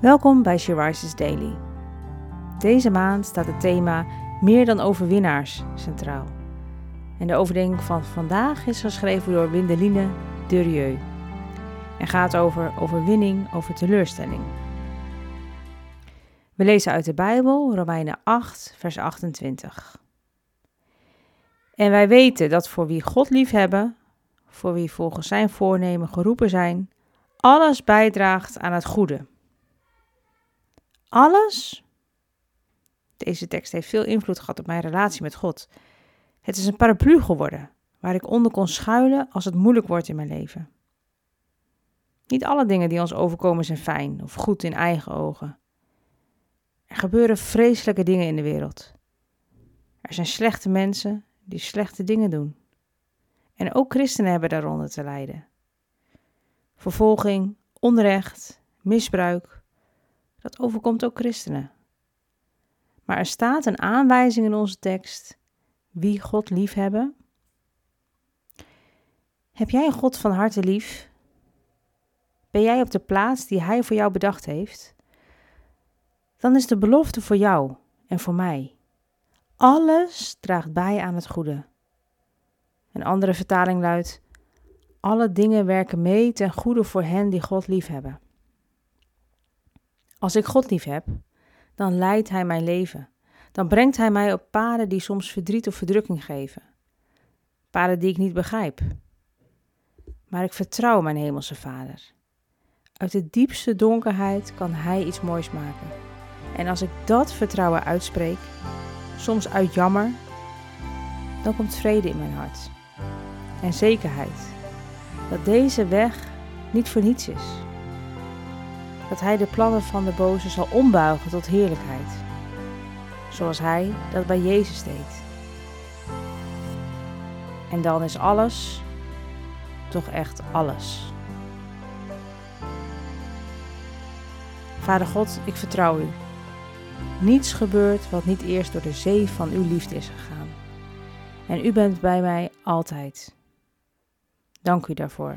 Welkom bij She Rises Daily. Deze maand staat het thema Meer dan overwinnaars centraal. En de overdenking van vandaag is geschreven door Windeline Durieux en gaat over overwinning over teleurstelling. We lezen uit de Bijbel Romeinen 8, vers 28. En wij weten dat voor wie God liefhebben, voor wie volgens zijn voornemen geroepen zijn, alles bijdraagt aan het goede. Alles? Deze tekst heeft veel invloed gehad op mijn relatie met God. Het is een paraplu geworden waar ik onder kon schuilen als het moeilijk wordt in mijn leven. Niet alle dingen die ons overkomen zijn fijn of goed in eigen ogen. Er gebeuren vreselijke dingen in de wereld. Er zijn slechte mensen die slechte dingen doen. En ook christenen hebben daaronder te lijden. Vervolging, onrecht, misbruik, dat overkomt ook christenen. Maar er staat een aanwijzing in onze tekst wie God lief hebben. Heb jij God van harte lief? Ben jij op de plaats die Hij voor jou bedacht heeft? Dan is de belofte voor jou en voor mij. Alles draagt bij aan het goede. Een andere vertaling luidt: Alle dingen werken mee ten goede voor hen die God lief hebben. Als ik God lief heb, dan leidt Hij mijn leven. Dan brengt Hij mij op paden die soms verdriet of verdrukking geven. Paden die ik niet begrijp. Maar ik vertrouw mijn Hemelse Vader. Uit de diepste donkerheid kan Hij iets moois maken. En als ik dat vertrouwen uitspreek, soms uit jammer, dan komt vrede in mijn hart. En zekerheid dat deze weg niet voor niets is dat hij de plannen van de boze zal ombuigen tot heerlijkheid, zoals hij dat bij Jezus deed. En dan is alles, toch echt alles. Vader God, ik vertrouw u. Niets gebeurt wat niet eerst door de zee van uw liefde is gegaan. En u bent bij mij altijd. Dank u daarvoor.